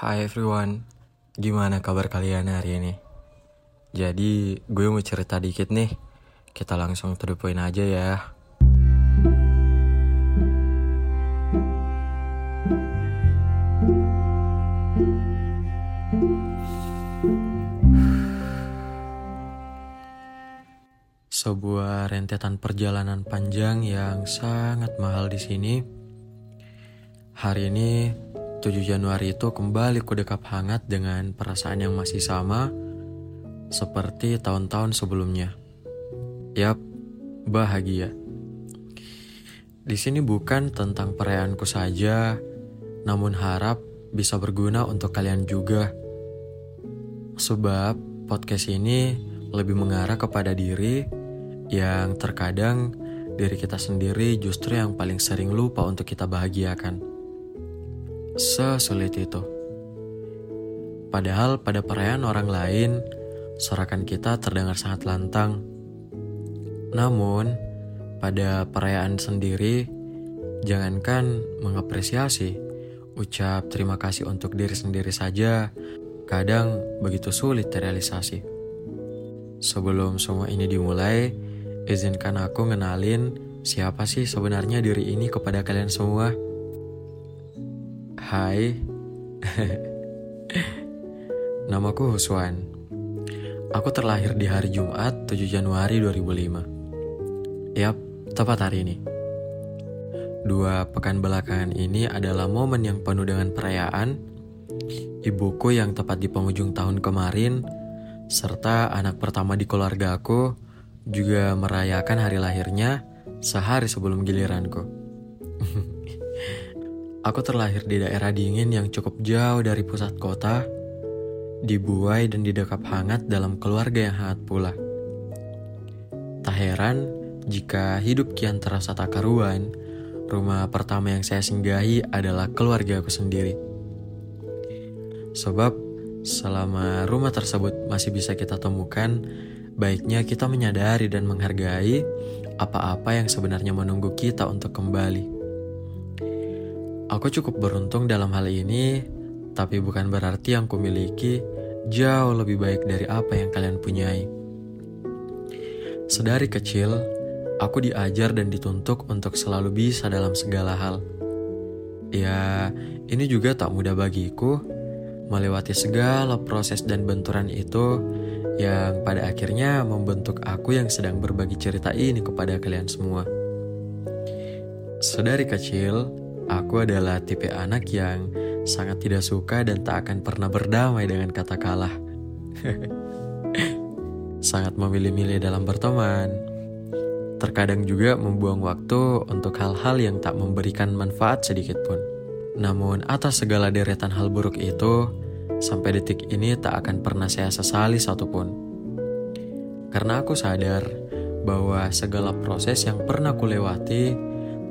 Hai everyone, gimana kabar kalian hari ini? Jadi gue mau cerita dikit nih, kita langsung to the point aja ya. Sebuah rentetan perjalanan panjang yang sangat mahal di sini. Hari ini 7 Januari itu kembali kudekap hangat dengan perasaan yang masih sama seperti tahun-tahun sebelumnya. Yap, bahagia. Di sini bukan tentang perayaanku saja, namun harap bisa berguna untuk kalian juga. Sebab podcast ini lebih mengarah kepada diri yang terkadang diri kita sendiri justru yang paling sering lupa untuk kita bahagiakan. Sesulit itu. Padahal pada perayaan orang lain, sorakan kita terdengar sangat lantang. Namun, pada perayaan sendiri, jangankan mengapresiasi, ucap terima kasih untuk diri sendiri saja, kadang begitu sulit terrealisasi. Sebelum semua ini dimulai, izinkan aku ngenalin siapa sih sebenarnya diri ini kepada kalian semua. Hai, namaku Huswan. Aku terlahir di hari Jumat 7 Januari 2005. Yap, tepat hari ini. Dua pekan belakangan ini adalah momen yang penuh dengan perayaan, ibuku yang tepat di penghujung tahun kemarin, serta anak pertama di keluarga aku juga merayakan hari lahirnya sehari sebelum giliranku. Aku terlahir di daerah dingin yang cukup jauh dari pusat kota, dibuai dan didekap hangat dalam keluarga yang hangat pula. Tak heran jika hidup kian terasa tak karuan, rumah pertama yang saya singgahi adalah keluarga aku sendiri. Sebab selama rumah tersebut masih bisa kita temukan, baiknya kita menyadari dan menghargai apa-apa yang sebenarnya menunggu kita untuk kembali. Aku cukup beruntung dalam hal ini, tapi bukan berarti yang kumiliki jauh lebih baik dari apa yang kalian punyai. Sedari kecil, aku diajar dan dituntut untuk selalu bisa dalam segala hal. Ya, ini juga tak mudah bagiku melewati segala proses dan benturan itu yang pada akhirnya membentuk aku yang sedang berbagi cerita ini kepada kalian semua. Sedari kecil, Aku adalah tipe anak yang sangat tidak suka dan tak akan pernah berdamai dengan kata kalah. sangat memilih-milih dalam berteman. Terkadang juga membuang waktu untuk hal-hal yang tak memberikan manfaat sedikit pun. Namun atas segala deretan hal buruk itu, sampai detik ini tak akan pernah saya sesali satupun. Karena aku sadar bahwa segala proses yang pernah kulewati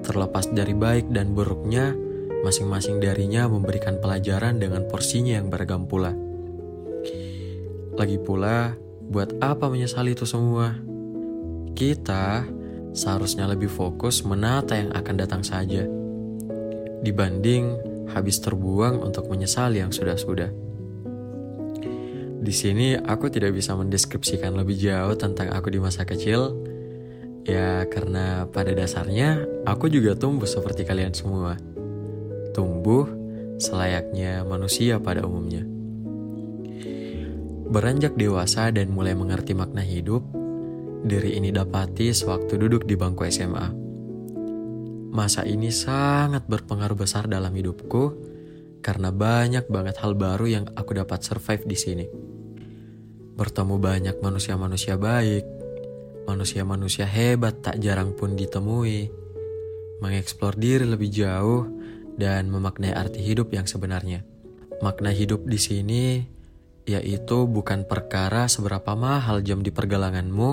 Terlepas dari baik dan buruknya, masing-masing darinya memberikan pelajaran dengan porsinya yang beragam pula. Lagi pula, buat apa menyesali itu semua? Kita seharusnya lebih fokus menata yang akan datang saja, dibanding habis terbuang untuk menyesali yang sudah-sudah. Di sini aku tidak bisa mendeskripsikan lebih jauh tentang aku di masa kecil, Ya karena pada dasarnya aku juga tumbuh seperti kalian semua. Tumbuh selayaknya manusia pada umumnya. Beranjak dewasa dan mulai mengerti makna hidup, diri ini dapati sewaktu duduk di bangku SMA. Masa ini sangat berpengaruh besar dalam hidupku karena banyak banget hal baru yang aku dapat survive di sini. Bertemu banyak manusia-manusia baik, Manusia-manusia hebat tak jarang pun ditemui, mengeksplor diri lebih jauh, dan memaknai arti hidup yang sebenarnya. Makna hidup di sini yaitu bukan perkara seberapa mahal jam di pergelanganmu,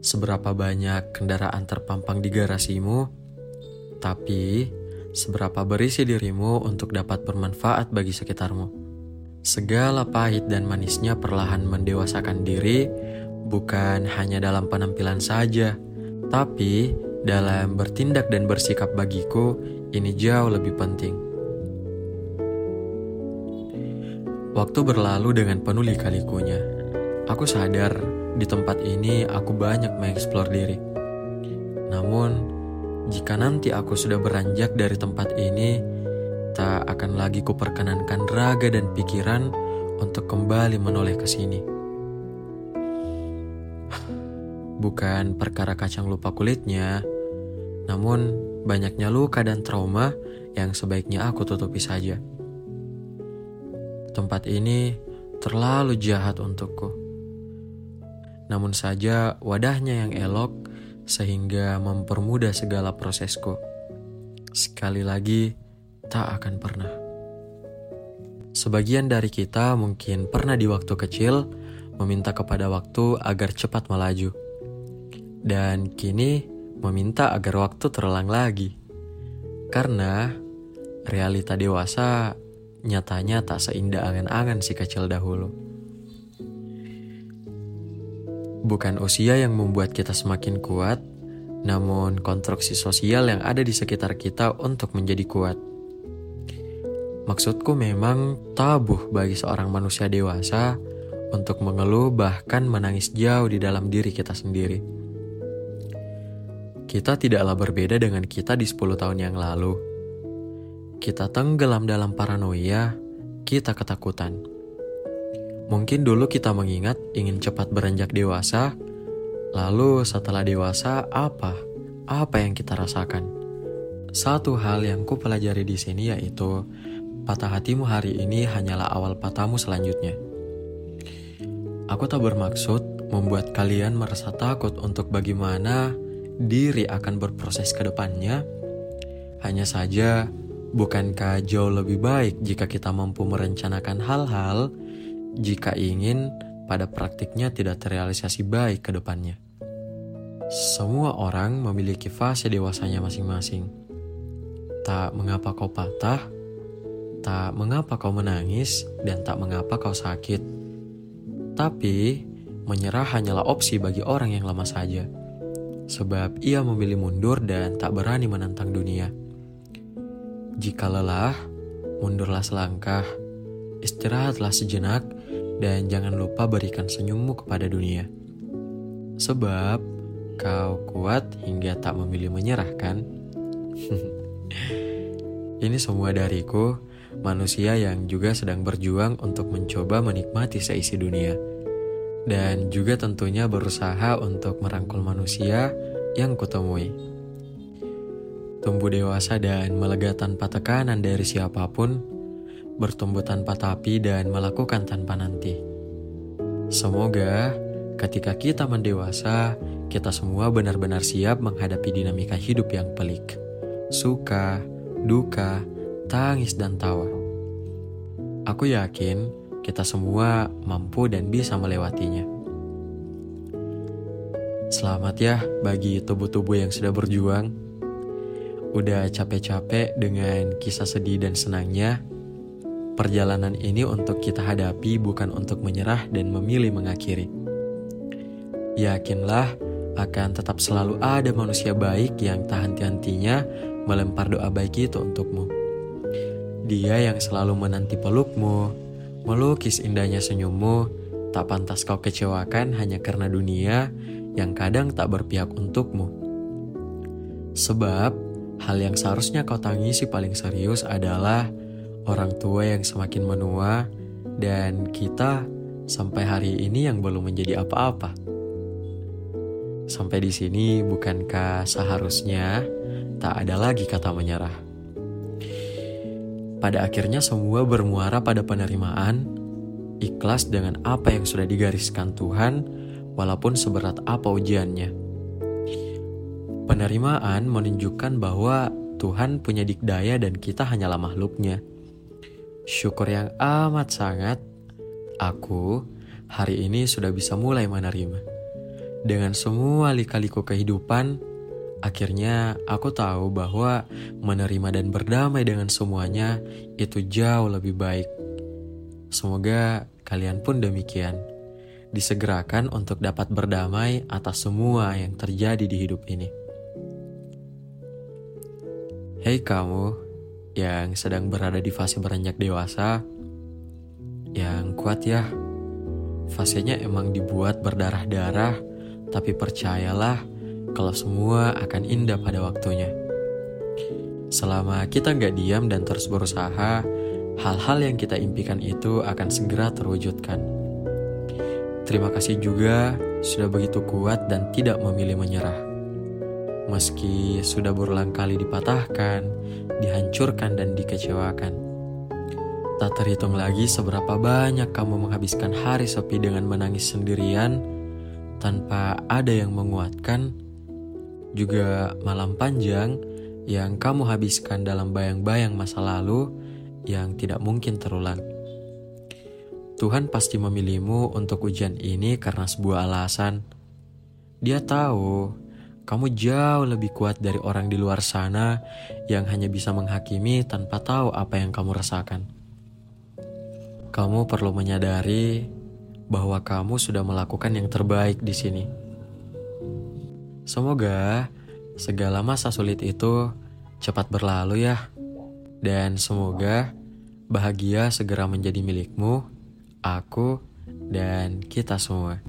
seberapa banyak kendaraan terpampang di garasimu, tapi seberapa berisi dirimu untuk dapat bermanfaat bagi sekitarmu. Segala pahit dan manisnya perlahan mendewasakan diri bukan hanya dalam penampilan saja, tapi dalam bertindak dan bersikap bagiku ini jauh lebih penting. Waktu berlalu dengan penuh lika-likunya. Aku sadar di tempat ini aku banyak mengeksplor diri. Namun, jika nanti aku sudah beranjak dari tempat ini, tak akan lagi kuperkenankan raga dan pikiran untuk kembali menoleh ke sini. Bukan perkara kacang lupa kulitnya, namun banyaknya luka dan trauma yang sebaiknya aku tutupi saja. Tempat ini terlalu jahat untukku. Namun saja wadahnya yang elok sehingga mempermudah segala prosesku. Sekali lagi, tak akan pernah. Sebagian dari kita mungkin pernah di waktu kecil meminta kepada waktu agar cepat melaju. Dan kini meminta agar waktu terulang lagi. Karena realita dewasa nyatanya tak seindah angan-angan si kecil dahulu. Bukan usia yang membuat kita semakin kuat, namun konstruksi sosial yang ada di sekitar kita untuk menjadi kuat. Maksudku memang tabuh bagi seorang manusia dewasa untuk mengeluh bahkan menangis jauh di dalam diri kita sendiri. Kita tidaklah berbeda dengan kita di 10 tahun yang lalu kita tenggelam dalam paranoia, kita ketakutan. Mungkin dulu kita mengingat ingin cepat beranjak dewasa, lalu setelah dewasa apa? Apa yang kita rasakan? Satu hal yang ku pelajari di sini yaitu patah hatimu hari ini hanyalah awal patahmu selanjutnya. Aku tak bermaksud membuat kalian merasa takut untuk bagaimana diri akan berproses ke depannya. Hanya saja Bukankah jauh lebih baik jika kita mampu merencanakan hal-hal jika ingin pada praktiknya tidak terrealisasi baik ke depannya? Semua orang memiliki fase dewasanya masing-masing. Tak mengapa kau patah, tak mengapa kau menangis, dan tak mengapa kau sakit. Tapi, menyerah hanyalah opsi bagi orang yang lemah saja. Sebab ia memilih mundur dan tak berani menantang dunia. Jika lelah, mundurlah selangkah, istirahatlah sejenak, dan jangan lupa berikan senyummu kepada dunia. Sebab kau kuat hingga tak memilih menyerahkan. Ini semua dariku, manusia yang juga sedang berjuang untuk mencoba menikmati seisi dunia. Dan juga tentunya berusaha untuk merangkul manusia yang kutemui tumbuh dewasa dan melega tanpa tekanan dari siapa pun, bertumbuh tanpa tapi dan melakukan tanpa nanti. Semoga ketika kita mendewasa, kita semua benar-benar siap menghadapi dinamika hidup yang pelik, suka, duka, tangis, dan tawa. Aku yakin kita semua mampu dan bisa melewatinya. Selamat ya bagi tubuh-tubuh yang sudah berjuang udah capek-capek dengan kisah sedih dan senangnya, perjalanan ini untuk kita hadapi bukan untuk menyerah dan memilih mengakhiri. Yakinlah akan tetap selalu ada manusia baik yang tak henti-hentinya melempar doa baik itu untukmu. Dia yang selalu menanti pelukmu, melukis indahnya senyummu, tak pantas kau kecewakan hanya karena dunia yang kadang tak berpihak untukmu. Sebab Hal yang seharusnya kau tangisi paling serius adalah orang tua yang semakin menua dan kita sampai hari ini yang belum menjadi apa-apa. Sampai di sini bukankah seharusnya tak ada lagi kata menyerah? Pada akhirnya semua bermuara pada penerimaan, ikhlas dengan apa yang sudah digariskan Tuhan, walaupun seberat apa ujiannya. Penerimaan menunjukkan bahwa Tuhan punya dikdaya dan kita hanyalah makhluknya. Syukur yang amat sangat, aku hari ini sudah bisa mulai menerima. Dengan semua lika-liku kehidupan, akhirnya aku tahu bahwa menerima dan berdamai dengan semuanya itu jauh lebih baik. Semoga kalian pun demikian. Disegerakan untuk dapat berdamai atas semua yang terjadi di hidup ini. Hei kamu yang sedang berada di fase beranjak dewasa, yang kuat ya. Fasenya emang dibuat berdarah-darah, tapi percayalah kalau semua akan indah pada waktunya. Selama kita nggak diam dan terus berusaha, hal-hal yang kita impikan itu akan segera terwujudkan. Terima kasih juga sudah begitu kuat dan tidak memilih menyerah. Meski sudah berulang kali dipatahkan, dihancurkan, dan dikecewakan. Tak terhitung lagi seberapa banyak kamu menghabiskan hari sepi dengan menangis sendirian tanpa ada yang menguatkan. Juga malam panjang yang kamu habiskan dalam bayang-bayang masa lalu yang tidak mungkin terulang. Tuhan pasti memilihmu untuk ujian ini karena sebuah alasan. Dia tahu kamu jauh lebih kuat dari orang di luar sana yang hanya bisa menghakimi tanpa tahu apa yang kamu rasakan kamu perlu menyadari bahwa kamu sudah melakukan yang terbaik di sini. Semoga segala masa sulit itu cepat berlalu ya. Dan semoga bahagia segera menjadi milikmu, aku, dan kita semua.